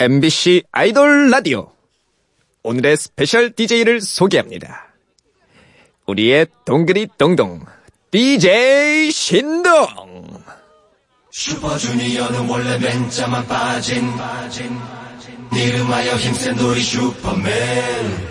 MBC 아이돌 라디오. 오늘의 스페셜 DJ를 소개합니다. 우리의 동그리 동동 DJ 신동. 슈퍼주니어는 원래 맨자만 빠진 이름하여 힘센 놀이 슈퍼맨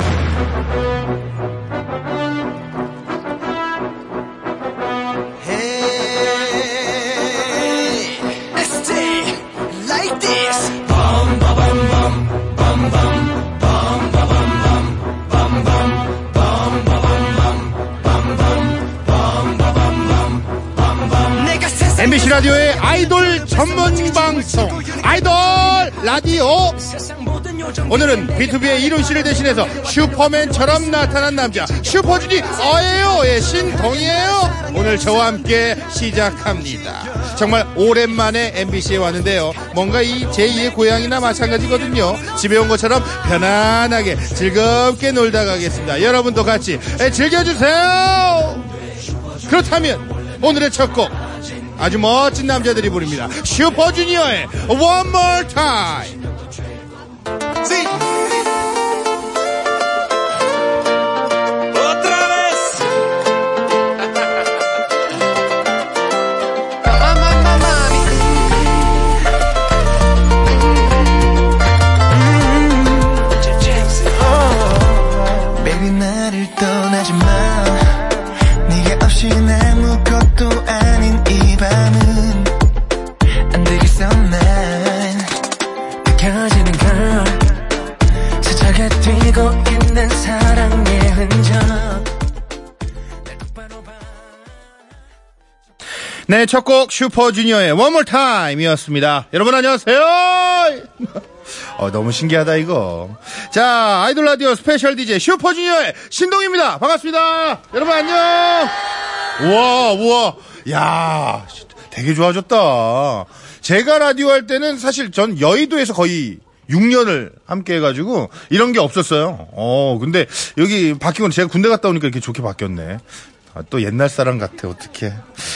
세상 MBC 라디오의 아이돌 전문 방송 아이돌 라디오. 오늘은 B2B의 이룬 씨를 대신해서 슈퍼맨처럼 나타난 남자 슈퍼주니 어예요의 신동이에요. 오늘 저와 함께 시작합니다. 정말 오랜만에 MBC에 왔는데요. 뭔가 이 제2의 고향이나 마찬가지거든요. 집에 온 것처럼 편안하게 즐겁게 놀다 가겠습니다. 여러분도 같이 즐겨주세요. 그렇다면 오늘의 첫곡 아주 멋진 남자들이 부릅니다. 슈퍼주니어의 One More Time. 네, 첫 곡 슈퍼주니어의 More Time이었습니다. 여러분 안녕하세요. 어, 너무 신기하다 이거. 자, 아이돌 라디오 스페셜 DJ 슈퍼주니어의 신동입니다. 반갑습니다. 여러분 안녕. 우와, 우와. 야, 되게 좋아졌다. 제가 라디오 할 때는 사실 전 여의도에서 거의 6년을 함께 해가지고 이런 게 없었어요. 어, 근데 여기 바뀌고 제가 군대 갔다 오니까 이렇게 좋게 바뀌었네. 아, 또 옛날 사람 같아, 어떡해.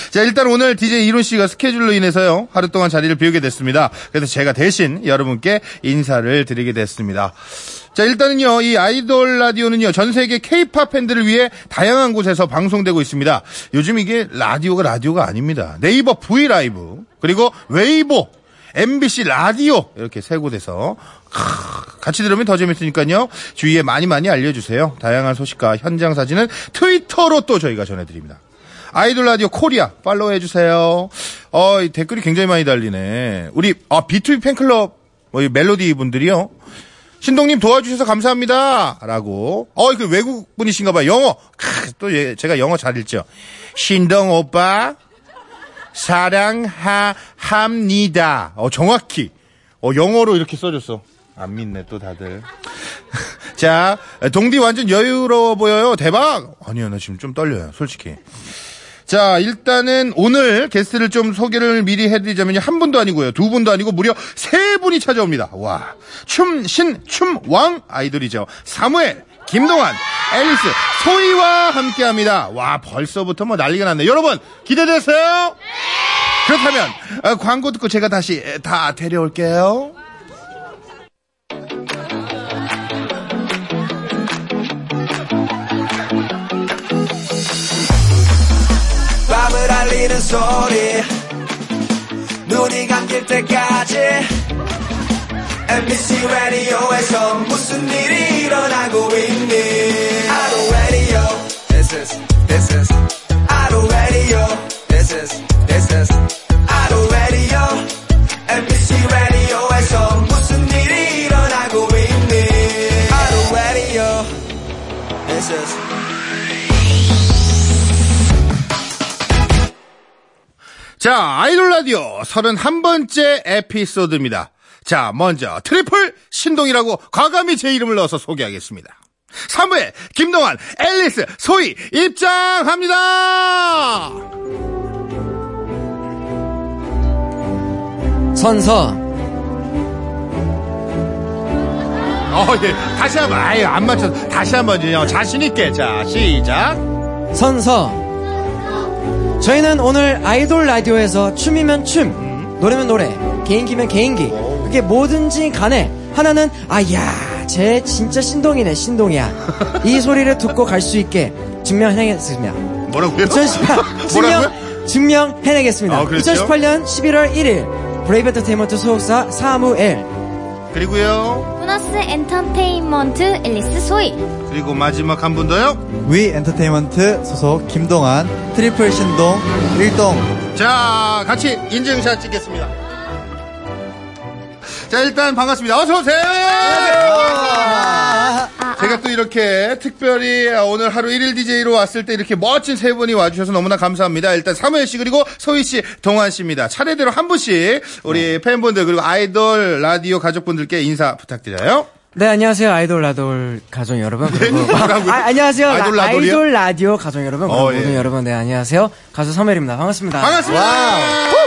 자, 일단 오늘 DJ 일훈 씨가 스케줄로 인해서요, 하루 동안 자리를 비우게 됐습니다. 그래서 제가 대신 여러분께 인사를 드리게 됐습니다. 자, 일단은요, 이 아이돌 라디오는요, 전 세계 케이팝 팬들을 위해 다양한 곳에서 방송되고 있습니다. 요즘 이게 라디오가 라디오가 아닙니다. 네이버 브이라이브, 그리고 웨이보, MBC 라디오, 이렇게 세 곳에서 크, 같이 들으면 더 재밌으니까요. 주위에 많이 많이 알려주세요. 다양한 소식과 현장 사진은 트위터로 또 저희가 전해드립니다. 아이돌 라디오 코리아 팔로우 해주세요. 어, 이 댓글이 굉장히 많이 달리네. 우리 아, BTOB 팬클럽 뭐, 이 멜로디 분들이요. 신동님 도와주셔서 감사합니다. 라고. 어, 그 외국 분이신가 봐요. 영어. 크, 또 예, 제가 영어 잘 읽죠. 신동 오빠 사랑합니다. 어, 정확히. 어, 영어로 이렇게 써줬어. 안 믿네, 또 다들. 자, 동디 완전 여유로워 보여요. 대박! 아니요, 나 지금 좀 떨려요, 솔직히. 자, 일단은 오늘 게스트를 좀 소개를 미리 해드리자면요. 한 분도 아니고요. 두 분도 아니고 무려 세 분이 찾아옵니다. 와. 춤, 신, 춤, 왕 아이돌이죠. 사무엘, 김동완, 앨리스, 소희와 함께 합니다. 와, 벌써부터 뭐 난리가 났네. 여러분, 기대되세요? 그렇다면, 어, 광고 듣고 제가 다시 다 데려올게요. 소리. 눈이 감길 때까지 MBC 라디오에서 무슨 일이 일어나고 있니? 라디오 This is This is 자, 아이돌 라디오 31번째 에피소드입니다. 자, 먼저 트리플 신동이라고 과감히 제 이름을 넣어서 소개하겠습니다. 3부에 김동완, 앨리스, 소희 입장합니다. 선서 어, 예. 다시 한 번, 아유, 안 맞춰서. 다시 한 번요. 자신있게. 자, 시작. 선서 저희는 오늘 아이돌 라디오에서 춤이면 춤 노래면 노래 개인기면 개인기 그게 뭐든지 간에 하나는 아야 쟤 진짜 신동이네 신동이야 이 소리를 듣고 갈 수 있게 증명해내겠습니다. 뭐라고요? 2018 뭐라고요? 증명 증명해내겠습니다. 아, 그렇죠? 2018년 11월 1일 브레이브 엔터테인먼트 소속사 사무엘 그리고요. 보너스 엔터테인먼트 엘리스 소희 그리고 마지막 한 분 더요. 위 엔터테인먼트 소속 김동한 트리플 신동 일동 자, 같이 인증샷 찍겠습니다. 자, 일단 반갑습니다. 어서오세요! 제가 또 이렇게 특별히 오늘 하루 1일 DJ로 왔을 때 이렇게 멋진 세 분이 와주셔서 너무나 감사합니다. 일단 사무엘 씨 그리고 소희 씨, 동환 씨입니다. 차례대로 한 분씩 우리 팬분들 그리고 아이돌 라디오 가족분들께 인사 부탁드려요. 네 안녕하세요 아이돌 라돌 가족 여러분 그리고 네, 뭐라고요? 아, 안녕하세요 아이돌 라-? 아이돌 라디오 가족 여러분 어, 그리고 예. 모든 여러분 네 안녕하세요 가수 서멜입니다 반갑습니다 반갑습니다.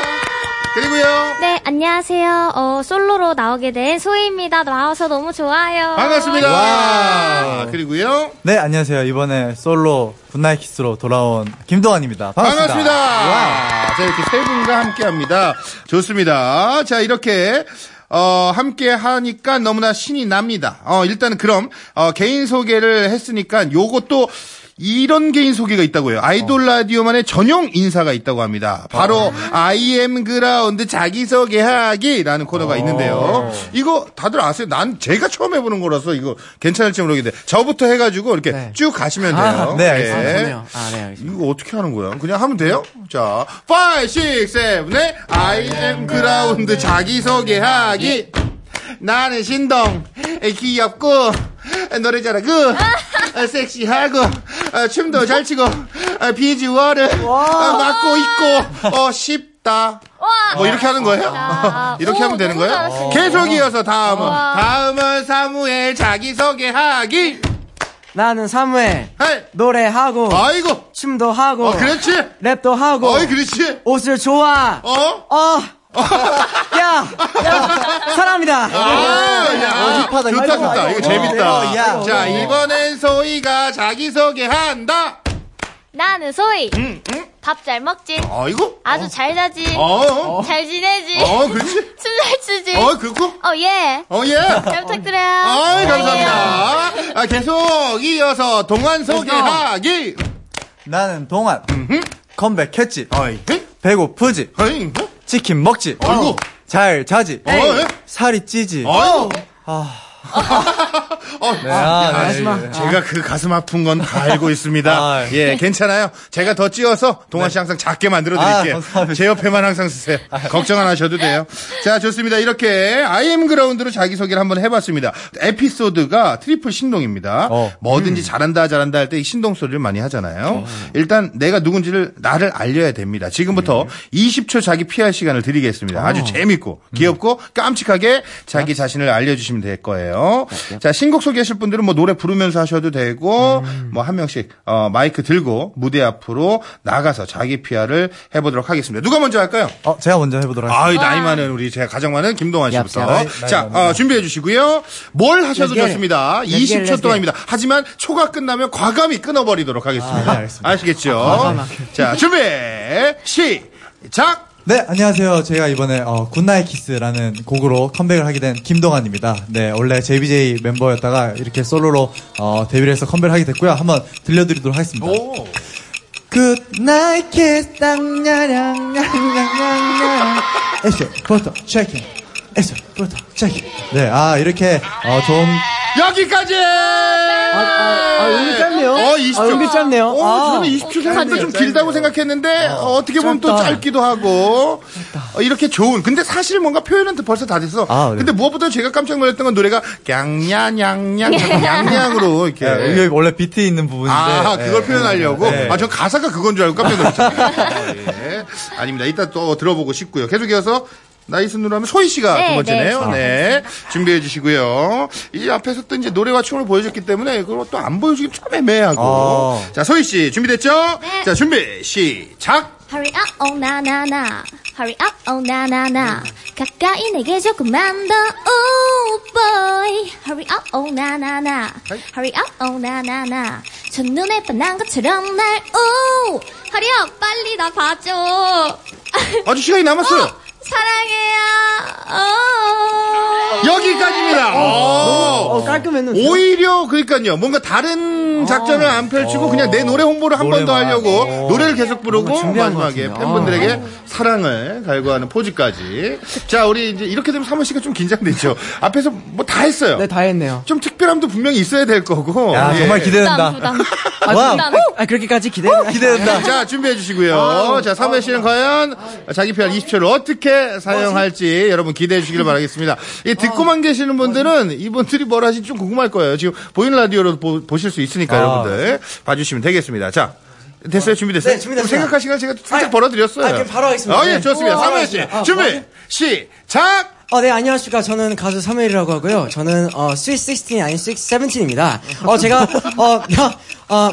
그리고요. 네 안녕하세요 어, 솔로로 나오게 된 소희입니다 나와서 너무 좋아요 반갑습니다. 그리고요. 네 안녕하세요 이번에 솔로 Good Night Kiss로 돌아온 김동한입니다 반갑습니다, 반갑습니다. 자, 이렇게 세 분과 함께 합니다. 좋습니다. 자, 이렇게, 어, 함께 하니까 너무나 신이 납니다. 어, 일단은 그럼, 어, 개인 소개를 했으니까 요것도 이런 개인 소개가 있다고요. 아이돌 라디오만의 전용 인사가 있다고 합니다. 바로 I am ground 자기소개하기라는 코너가 있는데요. 이거 다들 아세요? 난 제가 처음 해보는 거라서 이거 괜찮을지 모르겠는데 저부터 해가지고 이렇게 네. 쭉 가시면 돼요. 아, 네, 알겠습니다. 아, 좋네요 아네 알겠습니다 이거 어떻게 하는 거야? 그냥 하면 돼요? 자, 5, 6, 7, 8 I am 그라운드 자기소개하기 나는 신동 귀엽고 노래 잘하고 섹시하고 어, 춤도 잘 추고 어, 비주얼을 어, 맡고 있고 어, 쉽다. 뭐 이렇게 하는 거예요? 아, 이렇게 오, 하면 되는 거예요? 계속 이어서 다음은 다음은 사무엘 자기 소개하기. 나는 사무엘. 하이. 노래하고 아이고. 춤도 하고 어 그렇지. 랩도 하고 어이 그렇지. 옷을 좋아. 어? 어. 야, 야, 사랑합니다. 아, 야, 힙하다, 좋다. 좋다. 이거 어, 재밌다. 어, 야. 자, 이번엔 소희가 자기소개한다. 나는 소희 밥잘 먹지 아이고. 아주 잘 자지 어, 잘 지내지 어, 그렇지. 춤잘 추지 어, 그렇고. 어 예 어, 예. 잘 부탁드려요 아이, 감사합니다. 아, 계속 이어서 동안 소개하기. 나는 동환 컴백했지 어이, 배고프지 어이, 치킨 먹지 아이고. 잘 자지 어, 예. 살이 찌지 아이고. 네, 아, 네, 하지마. 네. 제가 그 가슴 아픈 건 다 알고 있습니다. 아, 예, 괜찮아요. 제가 더 찌어서 동환 씨 항상 작게 만들어 드릴게요. 아, 감사합니다. 제 옆에만 항상 쓰세요. 걱정 안 하셔도 돼요. 자, 좋습니다. 이렇게 아이엠 그라운드로 자기 소개를 한번 해봤습니다. 에피소드가 트리플 신동입니다. 어. 뭐든지 잘한다, 잘한다 할 때 신동 소리를 많이 하잖아요. 일단 내가 누군지를 나를 알려야 됩니다. 지금부터 20초 자기 PR 시간을 드리겠습니다. 아주 재밌고 귀엽고 깜찍하게 자기 자신을 알려주시면 될 거예요. 자, 신곡 소개하실 분들은 뭐 노래 부르면서 하셔도 되고 뭐한 명씩 어, 마이크 들고 무대 앞으로 나가서 자기 PR을 해보도록 하겠습니다. 누가 먼저 할까요? 어, 제가 먼저 해보도록 하겠습니다 아이 나이 많은 우리 제가 가장 많은 김동한 얍, 씨부터. 얍. 나이 자, 어, 준비해 주시고요. 뭘 하셔도 it. 좋습니다. It, 20초 let's 동안입니다. 하지만 초가 끝나면 과감히 끊어버리도록 하겠습니다. 아, 네, 알겠습니다. 아시겠죠? 자, 준비 시작. 네, 안녕하세요. 제가 이번에 어, Good Night Kiss라는 곡으로 컴백을 하게 된 김동한입니다. 네, 원래 JBJ 멤버였다가 이렇게 솔로로 어, 데뷔를 해서 컴백을 하게 됐고요. 한번 들려드리도록 하겠습니다. 오. 굿나잇 키스 땅냐냥냥냥냥냥 에쇼부터 체킹 에쇼부터 체킹 네, 아 이렇게 어, 좀 여기까지. 아, 아, 은근 짧네요. 어, 20초. 아, 은근 짧네요. 어, 아. 저는 20초 생각보다 좀 길다고 생각했는데 어, 떻게 보면 또 짧다. 짧기도 하고 어, 이렇게 좋은. 근데 사실 뭔가 표현은 벌써 다 됐어. 아, 네. 근데 무엇보다 제가 깜짝 놀랐던 건 노래가 냥냐냥냥 냥냥으로 이렇게. 네, 이게 원래 비트 있는 부분인데 아, 그걸 네. 표현하려고? 네. 아, 저 가사가 그건 줄 알고 깜짝 놀랐잖아요. 예. 아닙니다. 이따 또 들어보고 싶고요. 계속 이어서 Nice 누르면 소희 씨가 네, 두 번째네요. 네. 네. 준비해 주시고요. 이 앞에서 또 이제 노래와 춤을 보여줬기 때문에 그걸 또 안 보여주기 좀 애매하고. 어. 자, 소희 씨 준비됐죠? 네. 자, 준비, 시작! Hurry up, oh na na na. Hurry up, oh na na na. 가까이 내게 조금만 더, oh boy. Hurry up, oh na na na. Hurry up, oh na na na. 첫눈에 반한 것처럼 날, oh. Hurry up, 빨리 나 봐줘. 아주 시간이 남았어요. 사랑해요. 어. 여기까지입니다. 어. 어, 깔끔했는데. 오히려 그러니까요 뭔가 다른 작전을 안 펼치고 그냥 내 노래 홍보를 한 번 더. 하려고 노래를 계속 부르고 마지막에. 팬분들에게 사랑을 갈구하는 포즈까지 자 우리 이제 이렇게 되면 사무 씨가 좀 긴장되죠 앞에서 뭐 다 했어요 네, 다 했네요. 좀 특별함도 분명히 있어야 될 거고 야, 예. 정말 기대된다. 부담, 부담. 아, 와. 부담. 아, 그렇게까지 기대. 기대된다. 자, 준비해 주시고요. 자, 사무엘 씨는 과연 자기 PR 20초를 어떻게 사용할지 여러분 기대해 주시길 바라겠습니다. 이 듣고만 계시는 분들은 이분들이 뭘 하실지 좀 궁금할 거예요. 지금 보이는 라디오로 보, 실수 있으니까 아. 여러분들 봐주시면 되겠습니다. 자. 됐어요? 준비됐어요? 네, 준비됐어요. 좀 생각할 시간 제가 살짝 아, 벌어드렸어요. 아, 그럼 바로 하겠습니다. 아, 예, 네. 좋습니다. 사무엘 씨, 아, 준비, 뭐지? 시작! 어, 네, 안녕하십니까. 저는 가수 사무엘이라고 하고요. 저는, 어, Sweet 16 아닌 Sweet 17입니다. 어, 제가, 어, 야, 어,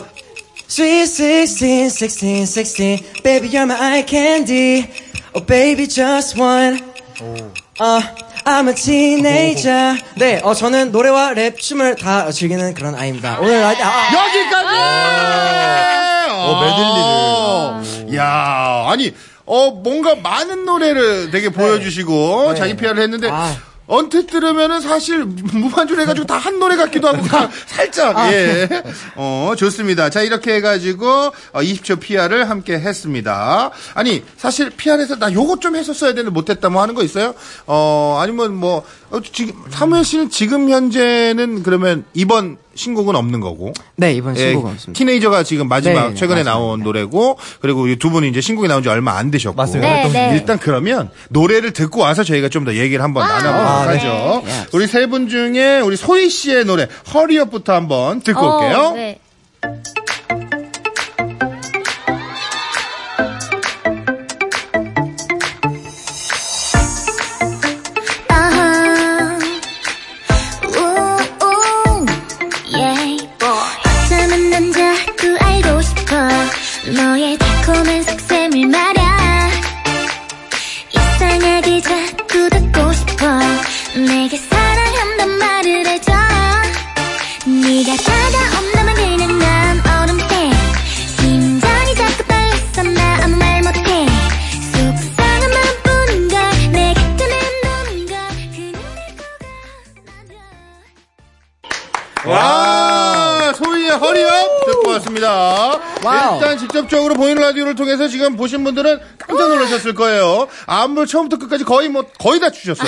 Sweet 16, 16, 16, baby, you're my eye candy. Oh, baby, just one. 어, I'm a teenager. 네, 어, 저는 노래와 랩, 춤을 다 즐기는 그런 아이입니다. 오늘, 아, 아, 여기까지! 어, 메들리를. 야 아니, 어, 뭔가 많은 노래를 되게 보여주시고, 자기 PR을 했는데, 아. 언뜻 들으면은 사실 무반주로 해가지고 다 한 노래 같기도 하고, 다 살짝, 예. 어, 좋습니다. 자, 이렇게 해가지고, 어, 20초 PR을 함께 했습니다. 아니, 사실 PR에서 나 요것 좀 했었어야 되는데 못했다 뭐 하는 거 있어요? 어, 아니면 뭐, 어, 지금, 사무엘 씨는 지금 현재는 그러면 이번 신곡은 없는 거고. 네, 이번 예, 신곡은 없습니다. 티네이저가 지금 마지막 네, 네, 최근에 맞습니다. 나온 노래고 그리고 이 두 분이 이제 신곡이 나온 지 얼마 안 되셨고 맞습니다. 네, 네. 일단 그러면 노래를 듣고 와서 저희가 좀 더 얘기를 한번 나눠보도록 아, 네. 하죠. 네. 우리 세 분 중에 우리 소희 씨의 노래 허리업부터 한번 듣고 어, 올게요. 지금 보신 분들은 깜짝 놀라셨을 거예요. 안무를 처음부터 끝까지 거의 뭐 거의 다 추셨어요.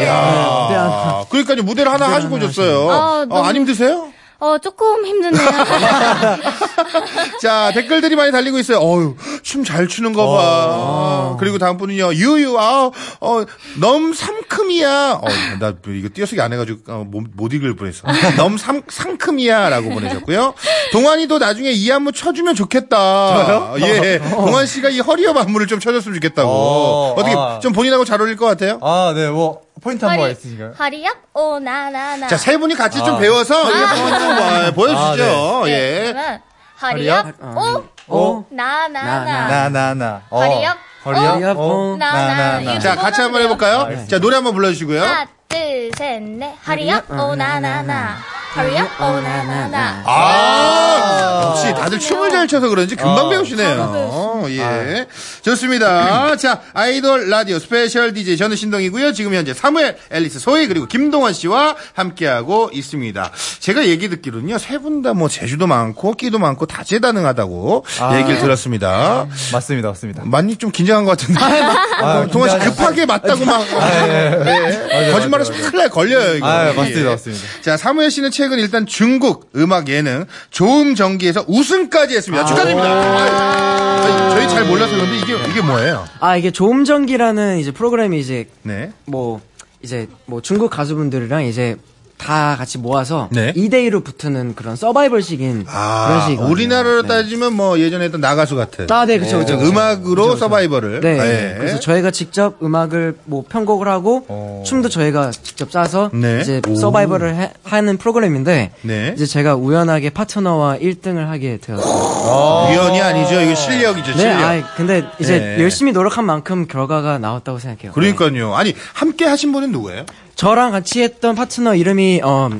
네. 아, 그러니까요 무대를 하나 하시고 오셨어요. 너무- 안 힘드세요? 어, 조금 힘드네요. 자, 댓글들이 많이 달리고 있어요. 어유, 춤 잘 추는 거 봐. 그리고 다음 분은요, 유유, 아, 어, 넘 삼큼이야. 어, 나 이거 띄어쓰기 안 해가지고, 어, 못, 못 읽을 뻔했어. 넘 삼, 상큼이야. 라고 보내셨고요. 동한이도 나중에 이 안무 쳐주면 좋겠다. 예. 동한 씨가 이 hurry up 안무를 좀 쳐줬으면 좋겠다고. 어, 어, 떻게 아. 좀 본인하고 잘 어울릴 것 같아요? 아, 네, 뭐, 포인트 한번 있으신가요? Hurry up, oh, na, na, na. 자, 세 분이 같이 좀 아. 배워서 이거 한번 좀 와, 보여주시죠. 아, 네, 예. 그러면 hurry up, oh, oh, na, na, na, na. na, na, na. 어. Hurry up, hurry up, 어. oh, na, na, na, na, 이거 na. 자, 같이 한번 해볼까요? 자, 노래 한번 불러주시고요. 둘, 셋, 넷. Hurry up, oh, na, na, na. Hurry up, oh, na, na, na. 아, 역시 다들 춤을 잘 춰서 그런지 금방 아, 배우시네요. 예. 좋습니다. 자, 아이돌 라디오 스페셜 DJ 저는 신동이고요. 지금 현재 사무엘, 엘리스 소희, 그리고 김동한 씨와 함께하고 있습니다. 제가 얘기 듣기로는요, 세 분 다뭐 재주도 많고, 끼도 많고, 다재다능하다고 아. 얘기를 들었습니다. 맞습니다, 맞습니다. 많이 좀 긴장한 것 같은데. 아, 동한 씨 긴장하지 급하게 맞다고 막. 예. 거짓말 하시면 큰일 날 걸려요, 이거. 아, 맞습니다, 예. 맞습니다. 자, 사무엘 씨는 최근 일단 중국 음악 예능 조음 전기에서 우승까지 했습니다. 축하드립니다. 아이, 저희 잘 몰라서 그런데 이게 이게 뭐예요? 아, 이게 조음전기라는 이제 프로그램이 이제 네. 뭐 이제 뭐 중국 가수분들이랑 이제 다 같이 모아서 네. 2대2로 붙는 그런 서바이벌식인 그런 아, 식이거든요. 우리나라로 네. 따지면 뭐 예전에 했던 나가수 같은. 아, 네, 그쵸, 그쵸. 그쵸. 음악으로 서바이벌을. 네. 예. 그래서 저희가 직접 음악을 뭐 편곡을 하고 어. 춤도 저희가 직접 짜서 네. 이제 서바이벌을 해- 하는 프로그램인데 네. 이제 제가 우연하게 파트너와 1등을 하게 되었어요. 위원이 아니죠. 이거 실력이죠, 네, 실력. 아 근데 이제 네. 열심히 노력한 만큼 결과가 나왔다고 생각해요. 그러니까요. 아니, 함께 하신 분은 누구예요? 저랑 같이 했던 파트너 이름이 어,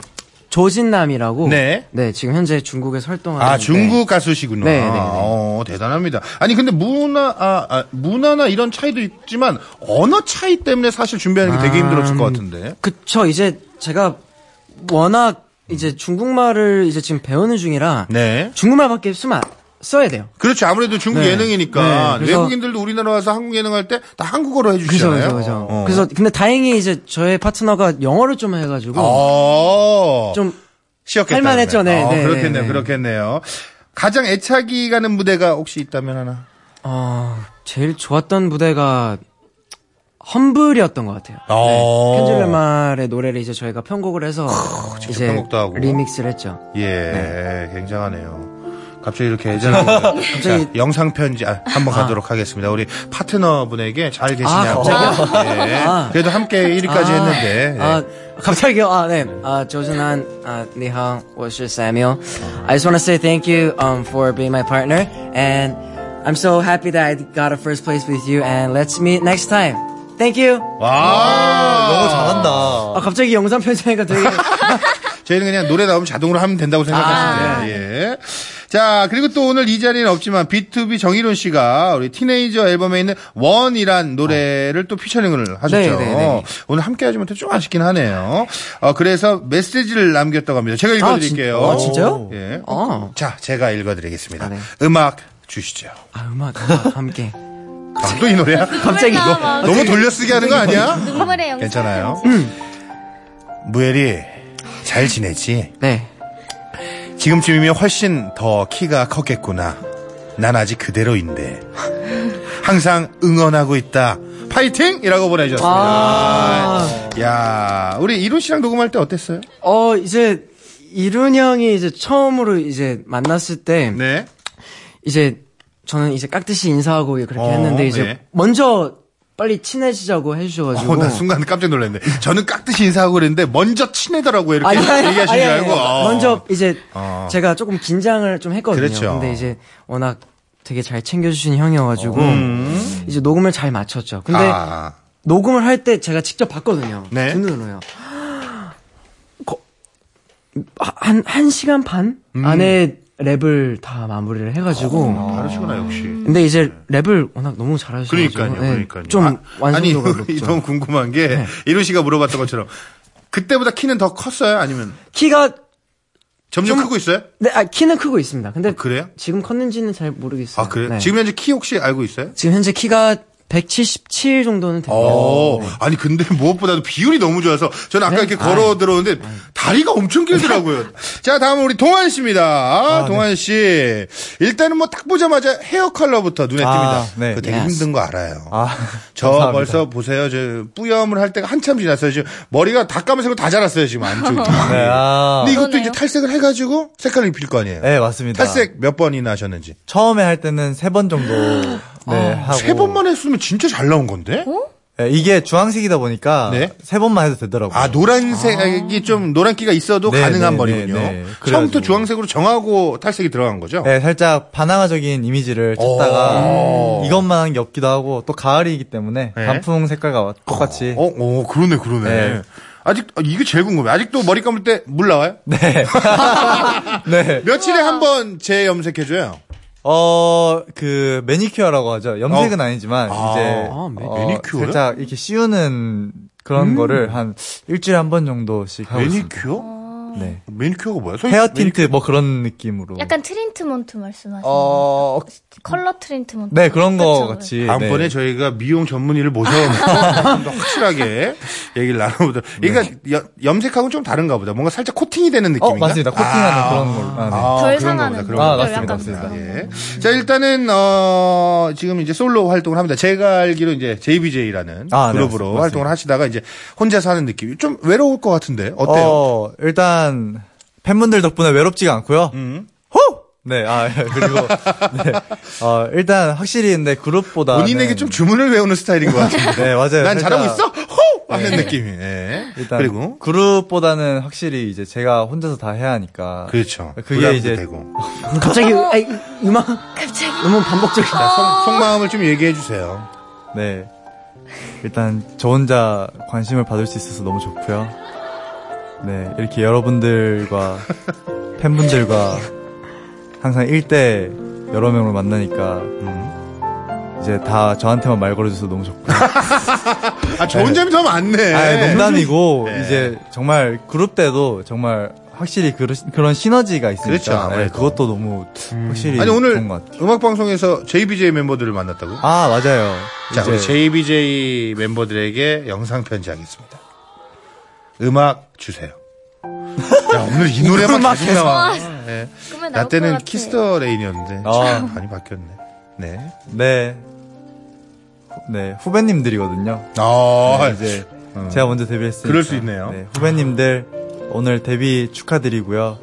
조진남이라고. 네. 지금 현재 중국에서 활동하는. 아, 중국 가수시구나. 네, 네, 네. 어, 어, 대단합니다. 아니, 근데 문화, 아, 아, 문화나 이런 차이도 있지만, 언어 차이 때문에 사실 준비하는 게 되게 힘들었을 것 같은데. 그쵸, 이제 제가 워낙 이제 중국말을 이제 지금 배우는 중이라 네. 중국말밖에 쓰면 안- 써야 돼요. 그렇죠. 아무래도 중국 네. 예능이니까. 네, 그래서- 외국인들도 우리나라 와서 한국 예능 할 때 다 한국어로 해주시잖아요. 그죠, 그죠. 어. 그래서 근데 다행히 이제 저의 파트너가 영어를 좀 해가지고 어. 좀 시역했다. 할만했죠, 네, 어, 네, 그렇겠네요, 네, 네. 그렇겠네요. 가장 애착이 가는 무대가 혹시 있다면 하나? 어, 제일 좋았던 무대가 험블이었던 것 같아요. 어. 켄즐 레말의 노래를 이제 저희가 편곡을 해서 이제 편곡도 하고. 리믹스를 했죠. 예, 네. 굉장하네요. 갑자기 이렇게 애절합니다. 자, 영상 편지 아, 한번 가도록 하겠습니다. 우리 파트너분에게 잘 계시냐고. 아, 갑자기요? 예. 아. 그래도 함께 1위까지 아, 했는데. 예. 아, 갑자기요? 아, 네. 아, 조준한, 아, 니하오, 我是 Samuel. I just want to say thank you, um, for being my partner. And I'm so happy that I got a first place with you. And let's meet next time. Thank you. 와. 너무 잘한다. 아, 갑자기 영상 편지하니까 되게. 저희는 그냥 노래 나오면 자동으로 하면 된다고 생각하시면 아, 돼요. 예. 자, 그리고 또 오늘 이 자리는 없지만 B2B 정희론 씨가 우리 티네이저 앨범에 있는 원이란 노래를 또 피처링을 하셨죠. 네, 네, 네. 오늘 함께 하지 못해 좀 아쉽긴 하네요. 어, 그래서 메시지를 남겼다고 합니다. 제가 읽어드릴게요. 아, 진- 아, 진짜요? 예. 아. 자, 제가 읽어드리겠습니다. 아, 네. 음악 주시죠. 아, 음악, 음악 함께. 아, 또이 노래야? 갑자기. 너무 돌려쓰기 하는 거 아니야? 눈물의 영상. 괜찮아요. 무엘이 잘 지내지? 네. 지금쯤이면 훨씬 더 키가 컸겠구나. 난 아직 그대로인데. 항상 응원하고 있다. 파이팅! 이라고 보내주셨습니다. 아. 야 우리 이룬 씨랑 녹음할 때 어땠어요? 어, 이제, 이룬 형이 이제 처음으로 이제 만났을 때, 네. 이제 저는 이제 깍듯이 인사하고 그렇게 어, 했는데 이제 예. 먼저 빨리 친해지자고 해주셔가지고 어, 나 순간 깜짝 놀랐네. 저는 깍듯이 인사하고 그랬는데, 먼저 친해더라고요. 이렇게 얘기하신 줄 알고. 어. 먼저 이제 어. 제가 조금 긴장을 좀 했거든요. 그렇죠. 근데 이제 워낙 되게 잘 챙겨주신 형이어가지고 이제 녹음을 잘 맞췄죠. 근데 음. 아, 녹음을 할 때 제가 직접 봤거든요. 네. 두 눈으로요. 거- 한, 한 시간 반 음. 안에 랩을 다 마무리를 해가지고. 다르시구나, 역시. 근데 이제 랩을 워낙 너무 잘하셔가지고. 그러니까요, 네, 그러니까요. 좀 아, 완성도가 아니, 높죠. 네. 너무 궁금한 게, 이룬 씨가 물어봤던 것처럼, 그때보다 키는 더 컸어요? 아니면 키가 점점 좀- 크고 있어요? 네, 아, 키는 크고 있습니다. 근데 그래요? 지금 컸는지는 잘 모르겠어요. 아, 그래요? 네. 지금 현재 키 혹시 알고 있어요? 지금 현재 키가 177 정도는 됩니다. 어, 아니 근데 무엇보다도 비율이 너무 좋아서 저는 아까 네? 이렇게 걸어 들어오는데 다리가 엄청 길더라고요. 자, 다음은 우리 동환 씨입니다. 아, 동환 씨. 일단은 뭐 딱 보자마자 헤어 컬러부터 눈에 아, 띕니다. 네. 그거 되게 Yes. 힘든 거 알아요. 아, 저 감사합니다. 벌써 보세요. 저 뿌염을 할 때가 한참 지났어요. 지금 머리가 다 까만색으로 다 자랐어요. 지금 안쪽이. 네, 아. 근데 이것도 그러네요. 이제 탈색을 해 가지고 색깔을 입힐 거 아니에요. 네, 맞습니다. 탈색 몇 번이나 하셨는지. 처음에 할 때는 세 번 정도 네, 하고 아, 세 번만 했으면 진짜 잘 나온 건데? 네, 이게 주황색이다 보니까 네. 세 번만 해도 되더라고요. 아, 노란색이 좀, 노란기가 있어도 네, 가능한 네, 머리군요. 네, 네. 처음부터 그래가지고. 주황색으로 정하고 탈색이 들어간 거죠? 네, 살짝 바나나적인 이미지를 찾다가 이것만 한게 없기도 하고 또 가을이기 때문에 네. 단풍 색깔과 똑같이 어, 어, 그러네, 그러네. 네. 아직, 아, 이게 제일 궁금해. 아직도 머리 감을 때 물 나와요? 네. 네. 며칠에 한 번 재염색해줘요? 어, 그, 매니큐어라고 하죠. 염색은 어. 아니지만, 아, 이제. 아, 매- 어, 매니큐어요? 살짝 이렇게 씌우는 그런 거를 한 일주일에 한 번 정도씩 하고 있습니다. 매니큐어? 네. 매니큐어가 뭐야? 서- 헤어 매니큐어? 틴트 뭐 그런 느낌으로. 약간 트리트먼트 말씀하시는 어, 컬러 트리트먼트. 네, 그런 거 그쵸? 같이. 다음번에 네. 저희가 미용 전문의를 모셔서 확실하게 얘기를 나눠보도록. 그러니까 여- 염색하고는 좀 다른가 보다. 뭔가 살짝 코팅이 되는 어, 느낌인가? 맞습니다. 코팅하는 그런 걸로. 아, 네. 아, 덜 상하는 아. 맞습니다, 맞습니다. 그런 예. 자, 일단은, 어, 지금 이제 솔로 활동을 합니다. 제가 알기로 이제 JBJ라는 아, 네, 그룹으로. 활동을 하시다가 이제 혼자서 하는 느낌이 좀 외로울 것 같은데, 어때요? 어, 일단, 팬분들 덕분에 외롭지가 않고요. 음. 호! 네, 아, 그리고, 네. 어, 일단, 확실히 근데 그룹보다. 본인에게 좀 주문을 외우는 스타일인 것 같은데. 네, 맞아요. 난 잘하고 있어? 살짝- 호! 하는 느낌이. 예. 일단, 그리고, 그룹보다는 확실히 이제 제가 혼자서 다 해야 하니까. 그렇죠. 그게 이제- 되고. 갑자기 아이, 음악 갑자기. 너무 반복적이다. 자, 속, 속마음을 좀 얘기해 주세요. 네. 일단, 저 혼자 관심을 받을 수 있어서 너무 좋고요. 네, 이렇게 여러분들과, 팬분들과 항상 1대 여러 명을 만나니까 음. 이제 다 저한테만 말 걸어줘서 너무 좋고. 아, 좋은 점이 더 많네. 아, 농담이고 네. 이제 정말 그룹 때도 정말 확실히 그런, 그런 시너지가 있으니까 그렇죠, 아무래도. 네, 그것도 너무 확실히 아니, 오늘 좋은 것 같아요. 음악 방송에서 JBJ 멤버들을 만났다고 요? 아 맞아요. 자, 우리 JBJ 멤버들에게 영상 편지하겠습니다. 음악 주세요. 야, 오늘 이 노래만 계속 나와. 네. 나 때는. Kiss the Rain이었는데 아. 참 많이 바뀌었네. 네. 네. 네, 후배님들이거든요. 아, 네, 이제 제가 먼저 데뷔했으니까. 그럴 수 있네요. 네, 후배님들 오늘 데뷔 축하드리고요.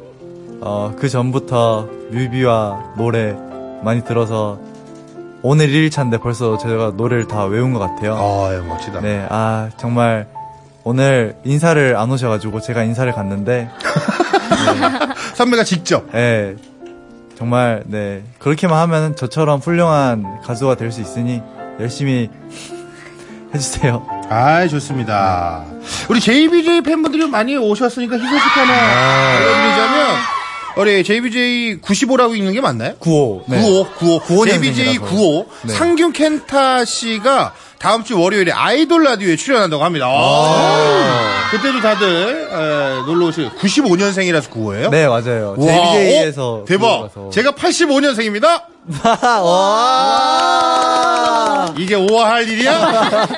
어, 그 전부터 뮤비와 노래 많이 들어서 오늘 1일차인데 벌써 제가 노래를 다 외운 것 같아요. 아, 예, 멋지다. 네, 아, 정말 오늘 인사를 안 오셔가지고 제가 인사를 갔는데, 선배가 직접. 네, 정말, 네, 그렇게만 하면 저처럼 훌륭한 가수가 될 수 있으니 열심히 해주세요. 아, 좋습니다. 우리 JBJ 팬분들이 많이 오셨으니까 희소식 하나 아. 알려드리자면, 우리 JBJ 95라고 읽는 게 맞나요? 95. 네. 95, 95. 95 JBJ 년생이라서. 95. 네. 상균 켄타 씨가 다음 주 월요일에 아이돌 라디오에 출연한다고 합니다. 아. 그때도 다들 에, 놀러 오세요. 95년생이라서 95예요? 네, 맞아요. JBJ에서. 대박. 제가 85년생입니다. 이게 오화할 일이야?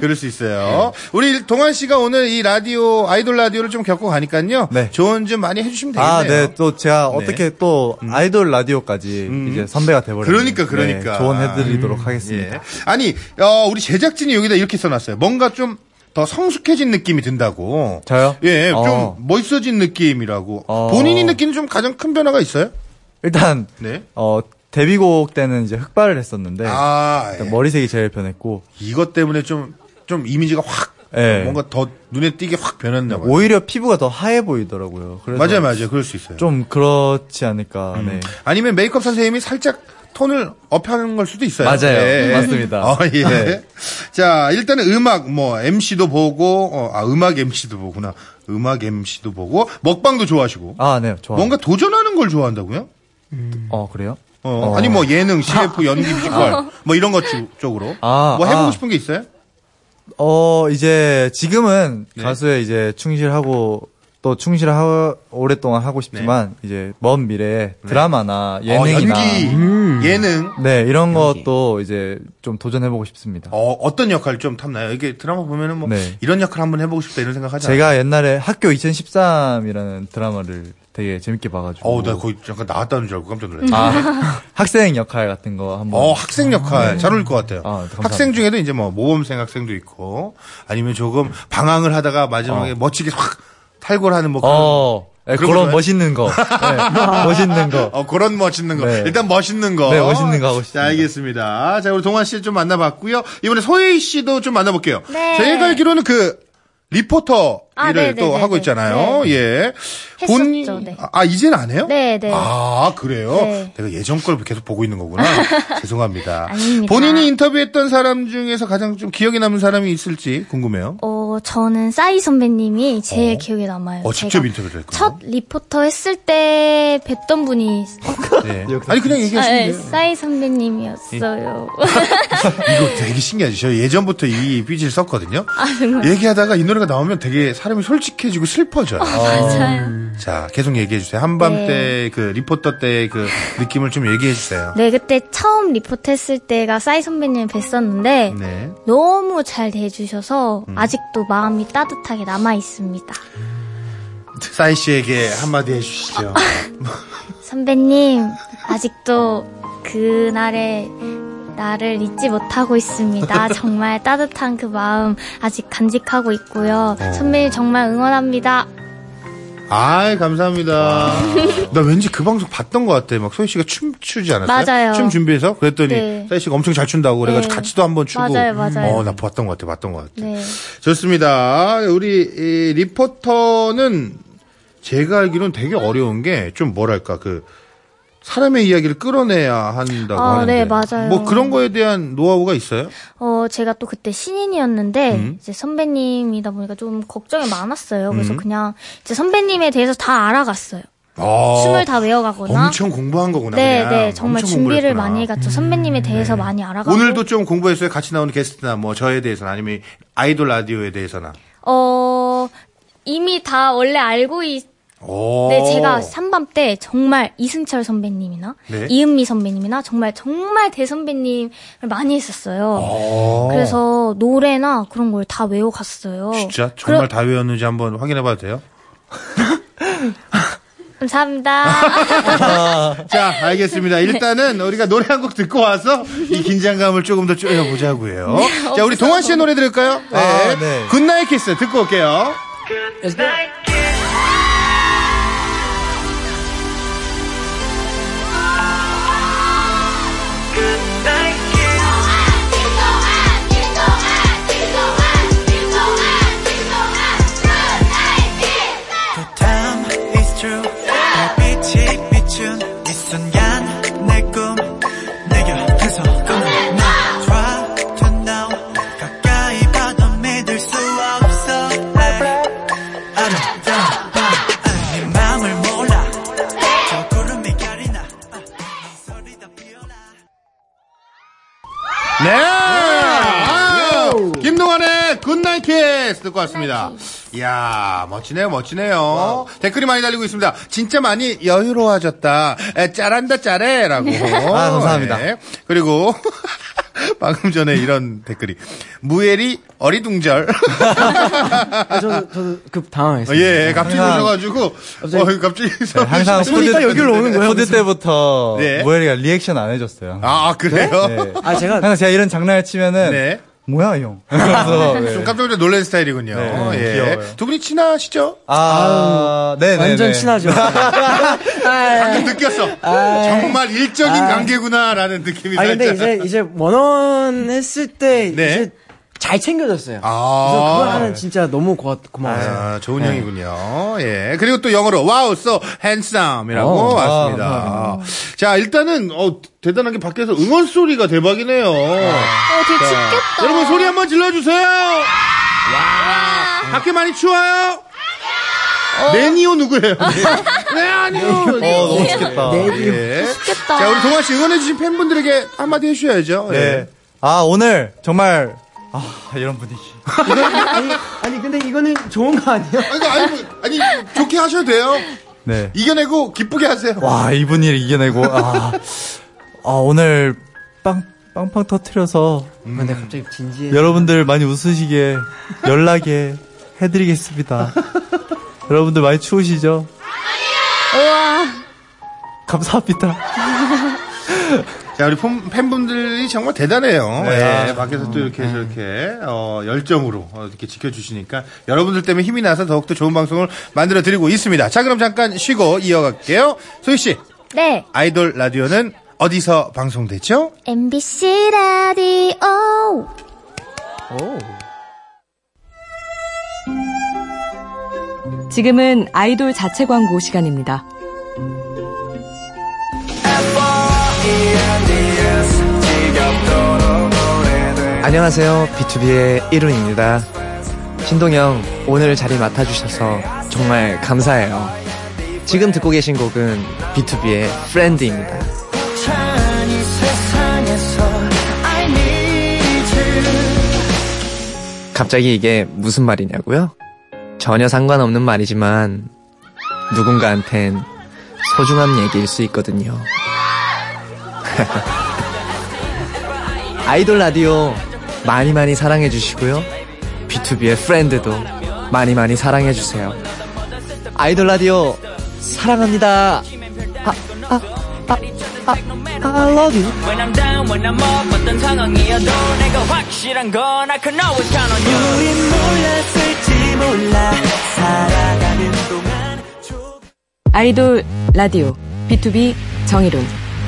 그럴 수 있어요. 우리 동환 씨가 오늘 이 라디오 아이돌 라디오를 좀 겪고 가니까요. 네. 조언 좀 많이 해주시면 되겠네요. 아, 네. 또 제가 네. 어떻게 또 아이돌 라디오까지 이제 선배가 돼버렸네요. 그러니까, 그러니까. 네, 조언해드리도록 하겠습니다. 예. 아니, 어, 우리 제작진이 여기다 이렇게 써놨어요. 뭔가 좀 더 성숙해진 느낌이 든다고. 저요? 예, 좀 어. 멋있어진 느낌이라고. 어. 본인이 느끼는 좀 가장 큰 변화가 있어요? 일단, 네. 어, 데뷔곡 때는 이제 흑발을 했었는데, 아, 예. 머리색이 제일 변했고, 이것 때문에 좀, 좀 이미지가 확, 예. 뭔가 더 눈에 띄게 확 변했나 봐요. 오히려 피부가 더 하얘 보이더라고요. 그래서 맞아요, 맞아요. 그럴 수 있어요. 좀 그렇지 않을까, 네. 아니면 메이크업 선생님이 살짝 톤을 업하는 걸 수도 있어요. 맞아요. 맞습니다. 어, 예. 네. 자, 일단은 음악, 뭐, MC도 보고, 어, 아, 음악 MC도 보구나. 음악 MC도 보고, 먹방도 좋아하시고. 아, 네, 좋아. 뭔가 도전하는 걸 좋아한다고요? 어, 그래요? 어, 어. 아니, 뭐, 예능, CF, 연기, 뮤지컬, 뭐, 이런 것 쪽- 쪽으로. 아, 뭐, 해보고 아. 싶은 게 있어요? 어, 이제, 지금은 네. 가수에 이제 충실하고, 또 충실하, 오랫동안 하고 싶지만, 이제, 먼 미래에 드라마나 네. 어, 예능이나, 연기, 예능. 네, 이런 것도 이제 좀 도전해보고 싶습니다. 어, 어떤 역할 좀 탐나요? 이게 드라마 보면은 뭐, 네. 이런 역할 한번 해보고 싶다 이런 생각 하지 않아요? 제가 옛날에 학교 2013이라는 드라마를 되게 재밌게 봐가지고. 어우, 나 거의 잠깐 나왔다는 줄 알고 깜짝 놀랐어. 아, 학생 역할 같은 거 한번. 어, 학생 역할 잘 어울릴 것 같아요. 아. 학생 중에도 이제 뭐 모범생 학생도 있고 아니면 조금 방황을 하다가 마지막에 멋지게 확 탈골 하는 뭐 그런 어, 네, 그런 멋있는 거. 네, 멋있는 거. 어, 그런 멋있는 거. 네. 일단 멋있는 거. 네, 멋있는 거 하고 자, 싶습니다. 알겠습니다. 자, 우리 동환 씨 좀 만나봤고요. 이번에 소희 씨도 좀 만나볼게요. 네. 저희가 알기로는 그 리포터 아, 일을 네네네네. 또 하고 있잖아요. 예. 했었죠, 네. 아, 이제는 안 해요? 네, 네. 아, 그래요? 네. 내가 예전 걸 계속 보고 있는 거구나. 죄송합니다. 아닙니다. 본인이 인터뷰했던 사람 중에서 가장 좀 기억에 남는 사람이 있을지 궁금해요. 어, 저는 싸이 선배님이 제일 기억에 남아요. 어, 직접 인터뷰를 했구나. 첫 리포터 했을 때 뵀던 분이 네. 아니, 그냥 아, 얘기하시면 네, 돼요. 싸이 선배님이었어요. 이거 되게 신기하지. 저 예전부터 이 삐지를 썼거든요. 아, 얘기하다가 이 노래가 나오면 되게 사람이 솔직해지고 슬퍼져요. 맞아요. 자, 계속 얘기해 주세요. 한밤 네. 때그 리포터 때의 그 느낌을 좀 얘기해 주세요. 네, 그때 처음 리포트 했을 때가 싸이 선배님을 뵀었는데 네. 너무 잘 대해주셔서 음. 아직도 마음이 따뜻하게 남아 있습니다. 싸이 씨에게 한마디 해 주시죠. 선배님, 아직도 그날의 나를 잊지 못하고 있습니다. 정말 따뜻한 그 마음 아직 간직하고 있고요. 어. 선배님 정말 응원합니다. 아이, 감사합니다. 나 왠지 그 방송 봤던 것 같아. 막 소희 씨가 춤 추지 않았어요? 맞아요. 춤 준비해서? 그랬더니 네. 싸이 씨가 엄청 잘 춘다고 그래가지고 네. 같이도 한번 추고. 맞아요, 맞아요. 어, 나 봤던 것 같아, 봤던 것 같아. 네. 좋습니다. 우리 이 리포터는 제가 알기로는 되게 어려운 게 좀 뭐랄까 그 사람의 이야기를 끌어내야 한다고 아, 하는데 네, 맞아요. 뭐 그런 거에 대한 노하우가 있어요? 어, 제가 또 그때 신인이었는데, 음. 이제 선배님이다 보니까 좀 걱정이 많았어요. 그래서 음. 그냥, 이제 선배님에 대해서 다 알아갔어요. 어, 춤을 다 외워가거나. 엄청 공부한 거구나. 네, 그냥. 네, 정말 준비를 많이 했구나. 해갔죠. 선배님에 대해서 많이 알아가고. 오늘도 좀 공부했어요. 같이 나오는 게스트나 뭐 저에 대해서나 아니면 아이돌 라디오에 대해서나. 어, 이미 다 원래 알고 있, 오. 네, 제가 3반 때 정말 이승철 선배님이나 네. 이은미 선배님이나 정말 정말 대선배님을 많이 했었어요. 오. 그래서 노래나 그런 걸 다 외워갔어요. 진짜 정말 그러- 다 외웠는지 한번 확인해봐도 돼요? 감사합니다. 자, 알겠습니다. 일단은 우리가 노래 한 곡 듣고 와서 이 긴장감을 조금 더 줄여보자고요. 자, 우리 동한 씨의 노래 들을까요? 네. 아, 네. Good Night Kiss 듣고 올게요. 키스 듣고 왔습니다. 이야, 멋지네요, 멋지네요. 댓글이 많이 달리고 있습니다. 진짜 많이 여유로워졌다. 에, 잘한다, 잘해. 라고. 아, 감사합니다. 네. 그리고, 방금 전에 이런 댓글이. 무엘이 어리둥절. 아, 저도, 저도 급 당황했어요. 예, 갑자기 오셔가지고, 어, 갑자기. 네, 항상 딱 여기로 오는 거예요, 코드 때부터 네. 무엘이가 리액션 안 해줬어요. 아, 그래요? 네. 아, 제가 항상 제가 이런 장난을 치면은 네. 뭐야 형. 그래서 네. 좀 깜짝 놀란 스타일이군요. 네, 예. 귀여워요. 두 분이 친하시죠? 아, 네, 네, 완전 네. 친하죠. 방금 느꼈어. 정말 일적인 아. 관계구나라는 느낌이 아 근데. 이제 이제 원원 했을 때 네. 이제 잘 챙겨줬어요. 아. 그래서 그거 하는 진짜 너무 고, 고마워요. 아, 좋은 형이군요. 예. 그리고 또 영어로 wow, so handsome이라고 어, 왔습니다. 아, 자, 일단은 어, 대단한 게 밖에서 응원 소리가 대박이네요. 어, 되게 춥겠다. 여러분 소리 한번 질러 주세요. 와. 밖에 많이 추워요? 네니오 누구예요? 네, 네 아니요. 어, 너무 좋겠다. 예. 춥겠다. 자, 우리 동환 씨 응원해주신 팬분들에게 한마디 해주셔야죠. 예. 네. 아, 오늘 정말, 아, 이런 분위기. 아니 아니 근데 이거는 좋은 거 아니에요? 아니, 아니, 아니, 좋게 하셔도 돼요. 네. 이겨내고 기쁘게 하세요. 와, 이분이 이겨내고, 아, 아 오늘 빵, 빵빵 터트려서 근데 갑자기 진지해. 여러분들 많이 웃으시게 연락에 해드리겠습니다. 여러분들 많이 추우시죠? 우와. 감사합니다. 자, 우리 팬- 팬분들이 정말 대단해요. 네. 예, 밖에서 또 이렇게 저렇게, 어, 열정으로 어, 이렇게 지켜주시니까 여러분들 때문에 힘이 나서 더욱더 좋은 방송을 만들어 드리고 있습니다. 자, 그럼 잠깐 쉬고 이어갈게요. 소희씨, 네. 아이돌 라디오는 어디서 방송되죠? MBC 라디오. 지금은 아이돌 자체 광고 시간입니다. 안녕하세요. B2B의 이룬입니다. 신동영, 오늘 자리 맡아주셔서 정말 감사해요. 지금 듣고 계신 곡은 B2B의 프렌드입니다. 갑자기 이게 무슨 말이냐고요? 전혀 상관없는 말이지만 누군가한텐 소중한 얘기일 수 있거든요. 아이돌 라디오 많이 많이 사랑해 주시고요. B2B의 프렌드도 많이 많이 사랑해 주세요. 아이돌 라디오 사랑합니다. 아, 아, 아, 아, I love you. When I'm down, when I'm up, 어떤 상황이어도 내가 확실한 건 I can always count on you. 우린 몰랐을지 몰라 살아가는 동안 아이돌 라디오 BTOB 정일훈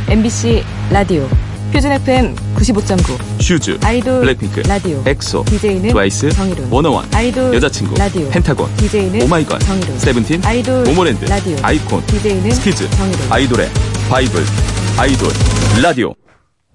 MBC 라디오 표준 FM 95.9 슈주, 아이돌 블랙핑크, 라디오 엑소, DJ는 트와이스, 정일훈 워너원, 아이돌 여자친구, 라디오 펜타곤, DJ는 오마이걸, 정일훈 세븐틴, 아이돌 모모랜드, 라디오 아이콘, DJ는 스키즈, 정일훈 아이돌의 바이블, 아이돌, 라디오.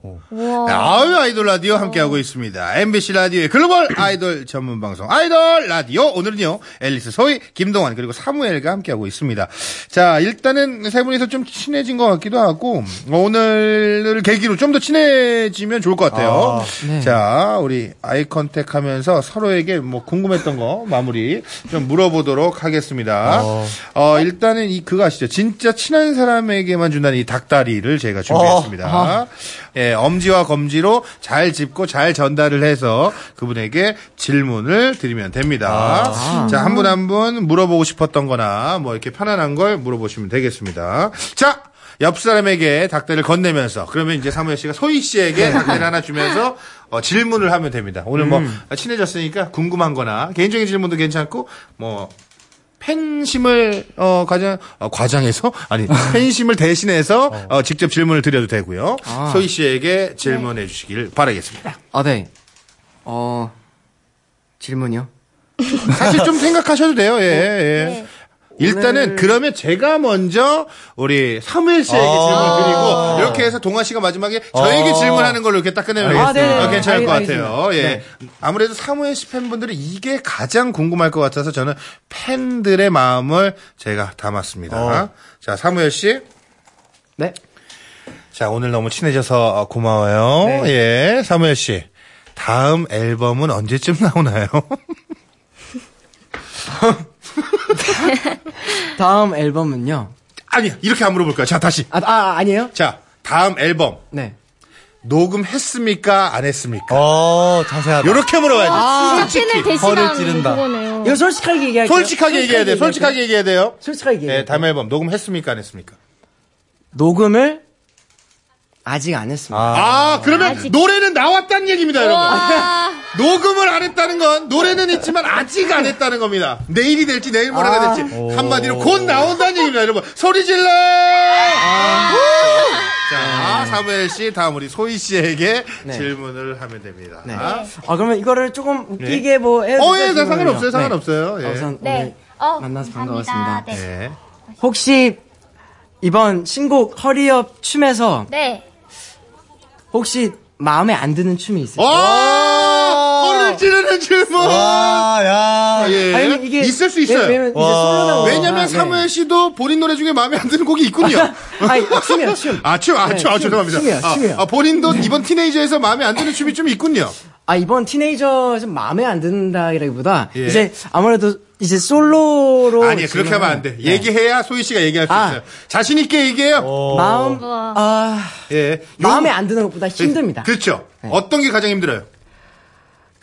우와. 아유 아이돌 라디오 함께하고 있습니다. MBC 라디오의 글로벌 아이돌 전문 방송 아이돌 라디오 오늘은요 엘리스 소희 김동한 그리고 사무엘과 함께하고 있습니다. 자 일단은 세 분이서 좀 친해진 것 같기도 하고 오늘을 계기로 좀 더 친해지면 좋을 것 같아요. 자 우리 아이 컨택 하면서 서로에게 뭐 궁금했던 거 마무리 좀 물어보도록 하겠습니다. 어, 일단은 이 그거 아시죠? 진짜 친한 사람에게만 준다는 이 닭다리를 제가 준비했습니다. 예, 엄지와 검지로 잘 짚고 잘 전달을 해서 그분에게 질문을 드리면 됩니다. 자, 한 분 한 분 물어보고 싶었던 거나 뭐 이렇게 편안한 걸 물어보시면 되겠습니다. 자, 옆 사람에게 닭다리를 건네면서 그러면 이제 사무엘 씨가 소희 씨에게 닭다리 하나 주면서 어, 질문을 하면 됩니다. 오늘 뭐 친해졌으니까 궁금한 거나 개인적인 질문도 괜찮고 뭐 팬심을 어 과장 어, 과장해서 아니 팬심을 대신해서 어, 직접 질문을 드려도 되고요. 아. 소희 씨에게 질문해 주시길 바라겠습니다. 아, 네. 어, 질문이요? 사실 좀 생각하셔도 돼요. 예. 예. 일단은 그러면 제가 먼저 우리 사무엘 씨에게 아. 질문을 드리고 이렇게 해서 동아 씨가 마지막에 저에게 아. 질문하는 걸로 이렇게 딱 끝내면 아, 네, 어, 네. 괜찮을 것 알- 같아요. 예. 아무래도 사무엘 씨 팬분들이 이게 가장 궁금할 것 같아서 저는 팬들의 마음을 제가 담았습니다. 자, 사무엘 씨. 네. 자, 오늘 너무 친해져서 어, 고마워요. 예, 사무엘 씨. 다음 앨범은 언제쯤 나오나요? 다음 앨범은요? 아니, 이렇게 안 물어볼까요? 자, 다시. 아, 아 아니에요? 자, 다음 앨범. 네. 녹음했습니까? 안 했습니까? 어, 자세하다. 요렇게 물어봐야지. 아, 솔직히. 대신한 찌른다. 그거네요. 이거 솔직하게 얘기할게요. 솔직하게 얘기해야 돼요. 솔직하게 얘기해야 돼요. 솔직하게 예, 얘기해요. 다음 앨범 녹음했습니까? 안 했습니까? 녹음을 아직 안 했습니다. 아, 그러면 노래는 나왔다는 얘기입니다, 여러분. 녹음을 안 했다는 건 노래는 있지만 아직 안 했다는 겁니다. 내일이 될지 내일 모레가 아. 될지 한마디로 곧 나온다는 얘기입니다, 여러분. 소리 질러! 자, 사무엘 씨, 다음 우리 소희 씨에게 네. 질문을 하면 됩니다. 네. 아, 그러면 이거를 조금 웃기게 뭐 해도 어, 예, 될까요? 상관없어요, 네. 상관없어요. 예. 어, 우선 네. 오늘 어, 만나서. 반가웠습니다. 네. 예. 혹시 이번 신곡 허리업 춤에서 네. 혹시 마음에 안 드는 춤이 있어요? 와! 찌르는 질문! 아, 야. 예. 아니, 이게 있을 수 있어요. 왜냐면 이제 와. 왜냐면 네. 사무엘 씨도 본인 노래 중에 마음에 안 드는 곡이 있군요. 아니, 춤이요, 춤. 아, 춤, 아, 네, 춤, 아, 춤, 죄송합니다. 춤이요, 아, 춤이요. 아, 본인도 이번 티네이저에서 마음에 안 드는 춤이 좀 있군요. 아, 이번 티네이저 좀 마음에 안 든다기보다 예. 이제 아무래도 이제 솔로로 아니요, 그렇게 하면 안 돼. 네. 얘기해야 소희 씨가 얘기할 수 아. 있어요. 자신 있게 얘기해요. 마음 아 예. 마음에 요- 안 드는 것보다 힘듭니다. 그렇죠. 어떤 게 가장 힘들어요?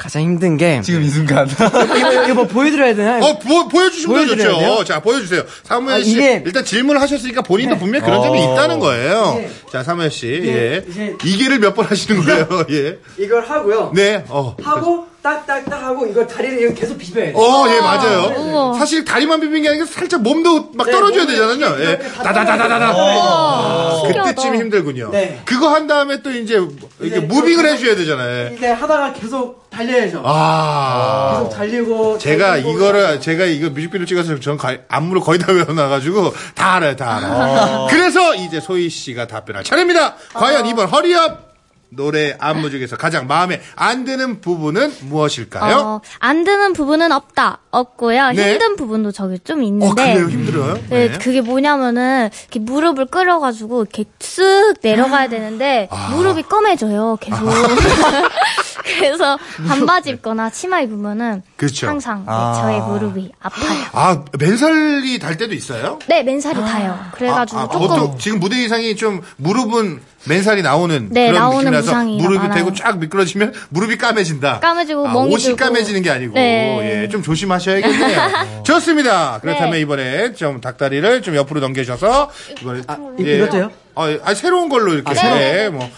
가장 힘든 게 지금 이 순간. 이거, 이거, 뭐 보여드려야 되나요? 어, 보, 보여주시면. 돼요? 자, 보여주세요. 사무엘 아, 씨. 이게- 일단 질문을 하셨으니까 본인도 네. 분명히 그런 점이 어. 있다는 거예요. 이게- 자, 사무엘 씨. 이게- 예. 이제- 이게를 몇 번 하시는 거예요? 예. 이걸 하고요. 네. 어. 하고 딱딱딱 하고 이걸 다리를 계속 비벼야 돼요. 어, 예, 맞아요. 우와. 사실 다리만 비빈 게 아니라 살짝 몸도 막 네, 떨어져야 몸을 되잖아요. 예. 다 다다다다다다. 그때쯤. 힘들군요. 네. 그거 한 다음에 또 이제 이게 무빙을 해줘야 되잖아요. 이제 하다가 계속 달려야죠. 아. 계속 달리고 제가 달리고. 이거를 제가 이거 뮤직비디오 찍어서 전 가- 안무를 거의 다 외워놔가지고 다 알아요, 다 알아요. 그래서 이제 소희 씨가 답변할 차례입니다. 과연 이번 허리업 노래 안무 중에서 가장 마음에 안 드는 부분은 무엇일까요? 어, 안 드는 부분은 없다. 없고요. 네. 힘든 부분도 저기 좀 어, 있는데. 그래요, 힘들어요. 네, 네. 그게 뭐냐면은 이렇게 무릎을 끌어가지고 이렇게 쓱 내려가야 되는데 아. 무릎이 검해져요 계속. 그래서 반바지 입거나 치마 입으면은 그렇죠. 항상 네, 아. 저의 무릎이 아파요. 아, 맨살이 달 때도 있어요? 네, 맨살이 닿아요. 그래가지고 아, 아, 조금 보통 지금 무대 의상이 좀 무릎은 맨살이 나오는 네, 그런 나오는 느낌이라서 무릎이 많아요. 되고 쫙 미끄러지면 무릎이 까매진다. 까매지고 아, 멍이 옷이 들고. 까매지는 게 아니고 네. 예, 좀 조심하셔야겠네요. 좋습니다. 그렇다면 네. 이번에 좀 닭다리를 좀 옆으로 넘겨주셔서 이번에 이- 이것도요? 아, 아, 새로운 걸로 이렇게 네. 예, 뭐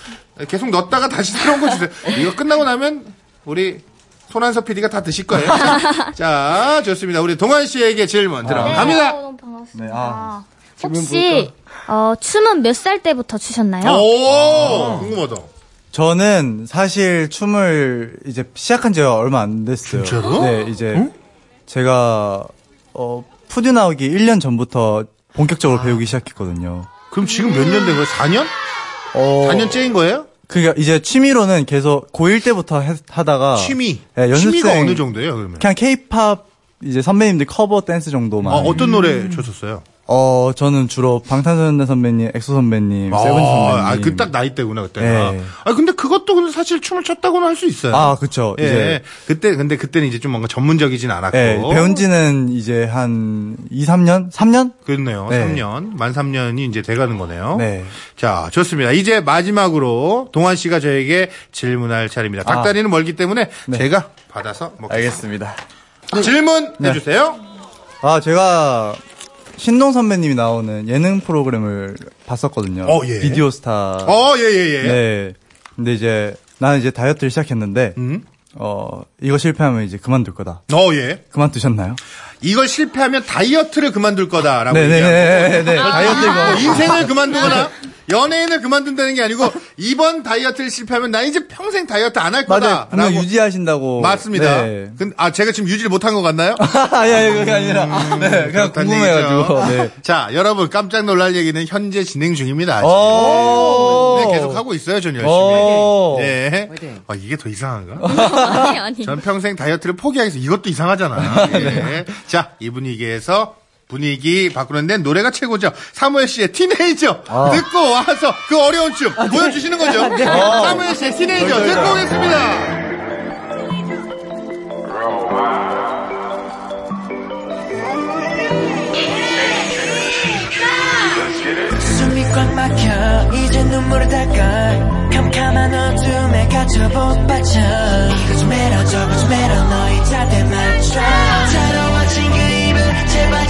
계속 넣었다가 다시 새로운 거 주세요. 이거 끝나고 나면 우리 손한섭 PD가 다 드실 거예요. 자, 좋습니다. 우리 동한 씨에게 질문 네, 들어갑니다. 어, 너무 반갑습니다. 네, 아. 혹시 어, 춤은 몇 살 때부터 추셨나요? 오, 궁금하다. 저는 사실 춤을 이제 시작한 지가 얼마 안 됐어요. 진짜로? 네, 이제 제가 어 프듀 나오기 1년 전부터 본격적으로 배우기 시작했거든요. 그럼 지금 몇 년 된 거예요? 4년? 어, 4년째인 거예요? 그니까 이제 취미로는 계속 고1 때부터 했- 하다가 취미. 네, 연습생 취미가 어느 정도예요, 그러면? 그냥 케이팝 이제 선배님들 커버 댄스 정도만. 어, 어떤 노래 췄었어요? 어, 저는 주로 방탄소년단 선배님, 엑소 선배님, 세븐틴 선배님. 아, 그 딱 나이 때구나, 그때가. 네. 아, 근데 그것도 근데 사실 춤을 췄다고는 할 수 있어요. 아, 그쵸. 예. 이제 그때, 근데 그때는 이제 좀 뭔가 전문적이진 않았고. 네, 배운 지는 이제 한 2, 3년? 3년? 그렇네요. 네. 3년. 만 3년이 이제 돼가는 거네요. 네. 자, 좋습니다. 이제 마지막으로 동환 씨가 저에게 질문할 차례입니다. 아. 닭다리는 멀기 때문에 네. 제가 받아서 먹겠습니다. 알겠습니다. 질문 네. 해주세요. 아, 제가 신동 선배님이 나오는 예능 프로그램을 봤었거든요. 어, 예. 비디오 스타. 어, 예, 예, 예. 네. 근데 이제 나는 이제 다이어트를 시작했는데 음. 어, 이거 실패하면 이제 그만둘 거다. 어, 예. 그만두셨나요? 이걸 실패하면 다이어트를 그만둘 거다라고 네, 네, 얘기하고. 네, 네, 네. 아, 다이어트 이거. 뭐 인생을 그만두거나 연예인을 그만둔다는 게 아니고 이번 다이어트를 실패하면 나 이제 평생 다이어트 안할 맞아요. 거다. 분명 유지하신다고. 맞습니다. 네. 근데 아 제가 지금 유지를 못한 것 같나요? 아니, 아니, 그게 아니라. 네, 그냥 궁금해가지고. 네. 자, 여러분 깜짝 놀랄 얘기는 현재 진행 중입니다. 네, 계속 하고 있어요, 전 열심히. 오. 네. 화이팅. 아, 이게 더 이상한가? 아니, 아니. 전 평생 다이어트를 포기하겠어. 이것도 이상하잖아. 예. 자, 이 분위기에서 분위기 바꾸는데 노래가 최고죠. 사무엘 씨의 티네이저 듣고 와서 그 어려운 춤 보여주시는 거죠. 사무엘 씨의 티네이저 듣고 오겠습니다. 꽉 막혀. 이제 눈물을 닦아. 캄캄한 어둠에 갇혀 봇받쳐. 이거 좀 해라 저거 좀 해라. 너희 잣대 맞춰. 자로워진 그 입을 제발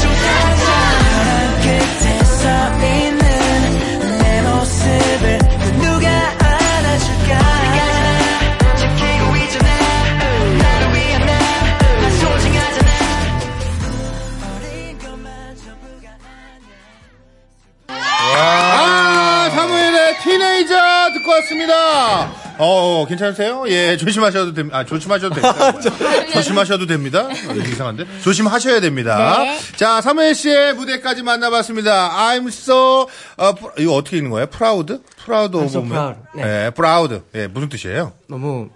듣고 왔습니다. 어, 괜찮으세요? 예, 조심하셔도 됩니다. 아, 조심하셔도 됩니다. 조심하셔도 됩니다. 어, 이거 이상한데? 조심하셔야 됩니다. 네. 자, 사무엘 씨의 무대까지 만나봤습니다. I'm so, 어, 이거 어떻게 읽는 거예요? proud? proud of so me? proud. 네. 예, proud. 예, 무슨 뜻이에요? 너무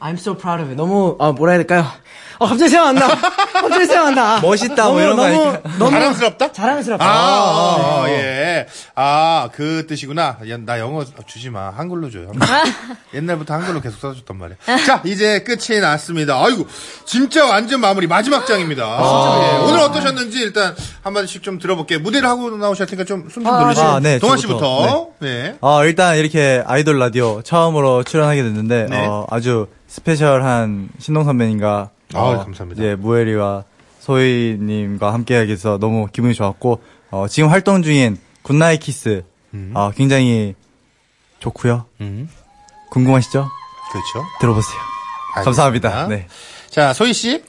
I'm so proud of it. 너무 아 뭐라 해야 될까요? 어 갑자기 생각 안 나. 갑자기 생각 안 나. 멋있다, 뭐 이런 거 너무? 너무 자랑스럽다? 자랑스럽다. 아, 아, 아, 예. 아, 그 뜻이구나. 야, 나 영어 주지 마. 한글로 줘요. 옛날부터 한글로 계속 써줬단 말이야. 자, 이제 끝이 났습니다. 아이고, 진짜 완전 마무리. 마지막 장입니다. 예. 오늘 어떠셨는지 일단 한마디씩 좀 들어볼게요. 무대를 하고 나오실 테니까 좀 숨좀 돌리시고. 아, 네, 저부터. 씨부터. 네. 어, 일단 이렇게 아이돌 라디오 처음으로 출연하게 됐는데, 네. 어, 아주 special한 신동 선배님과, 아, 어, 감사합니다. 이제 무엘이와 소희님과 함께하게 돼서 너무 기분이 좋았고, 어, 지금 활동 중인 Good Night Kiss, 어, 굉장히 좋고요 음, 궁금하시죠? 그렇죠. 들어보세요. 알겠습니다. 감사합니다. 네. 자, 소희 씨.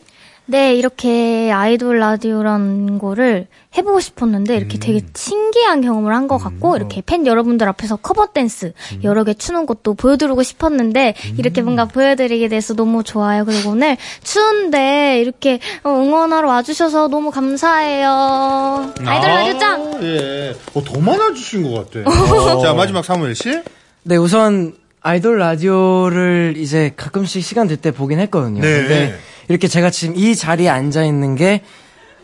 네, 이렇게 아이돌 라디오라는 거를 해보고 싶었는데 이렇게 되게 신기한 경험을 한 것 같고 이렇게 팬 여러분들 앞에서 커버 댄스 여러 개 추는 것도 보여드리고 싶었는데 이렇게 뭔가 보여드리게 돼서 너무 좋아요. 그리고 오늘 추운데 이렇게 어, 응원하러 와주셔서 너무 감사해요. 아이돌 라디오 짱! 아, 예. 어, 더 많아주신 것 같아. 자, 마지막 사무엘 씨. 네, 우선 아이돌 라디오를 이제 가끔씩 시간 될 때 보긴 했거든요. 네. 근데 이렇게 제가 지금 이 자리에 앉아 있는 게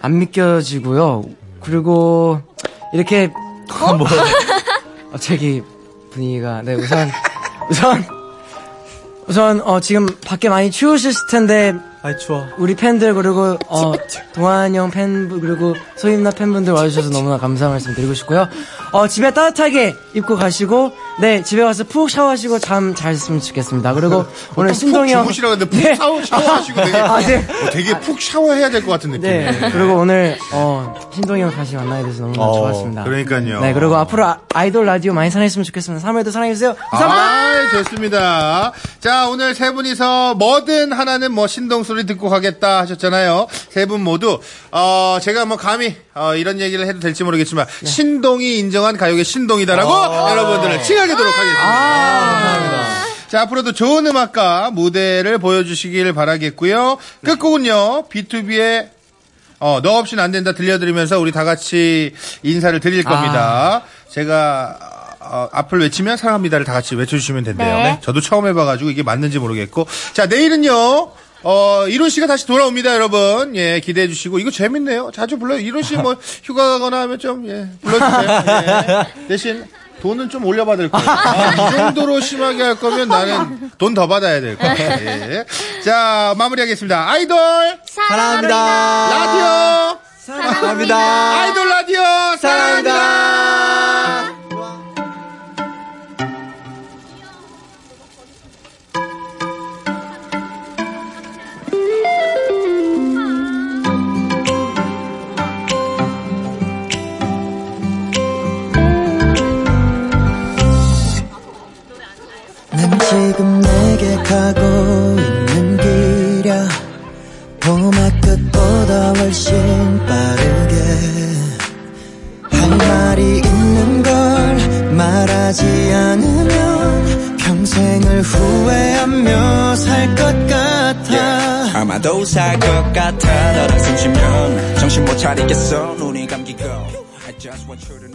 안 믿겨지고요. 그리고 이렇게 뭐 어, 저기 분위기가 네 우선 우선 우선 어 지금 밖에 많이 추우실 텐데 아이, 추워. 우리 팬들 그리고 어 동환 형 팬분 그리고 소임나 팬분들 와주셔서 너무나 감사 말씀 드리고 싶고요. 어 집에 따뜻하게 입고 가시고 네 집에 가서 푹 샤워하시고 잠 잘 잤으면 좋겠습니다. 그리고 오늘 신동이 푹형 주무시라고 했는데 푹 네. 샤워, 샤워하시고 되게, 아, 네. 어, 되게 푹 샤워해야 될 것 같은 느낌. 네 그리고 오늘 어 신동이 형 다시 만나게 돼서 너무나 어, 좋았습니다. 그러니까요. 네 그리고 앞으로 아, 아이돌 라디오 많이 사랑했으면 좋겠습니다. 3회도 사랑해주세요. 감사합니다. 아, 좋습니다. 자, 오늘 세 분이서 뭐든 하나는 뭐 신동 소리 듣고 가겠다 하셨잖아요. 세 분 모두, 어, 제가 뭐 감히, 어, 이런 얘기를 해도 될지 모르겠지만, 네. 신동이 인정한 가요계 신동이다라고 아. 여러분들을 칭하게도록 하겠습니다. 자, 앞으로도 좋은 음악과 무대를 보여주시길 바라겠고요. 끝곡은요, B2B의 어, 너 없이는 안 된다 들려드리면서 우리 다 같이 인사를 드릴 겁니다. 제가 어, 앞을 외치면 사랑합니다를 다 같이 외쳐주시면 된대요. 네. 저도 처음 해봐가지고 이게 맞는지 모르겠고. 자, 내일은요. 어, 이론 씨가 다시 돌아옵니다, 여러분. 예, 기대해 주시고. 이거 재밌네요. 자주 불러요. 이론 씨 뭐, 휴가 가거나 하면 좀, 예, 불러주세요. 예. 대신, 돈은 좀 올려받을 거예요. 아, 이 정도로 심하게 할 거면 나는 돈 더 받아야 될 거예요. 예. 자, 마무리하겠습니다. 아이돌! 사랑합니다. 라디오! 사랑합니다. 아이돌 라디오! 사랑합니다! 난 가고 있는 길이야. 봄의 끝보다 훨씬 빠르게. 할 말이 있는 걸 말하지 않으면 평생을 후회하며 살 것 같아. 아마도 살 것 같아. 너랑 숨 쉬면 정신 못 차리겠어. 눈이 감기고 I just want you to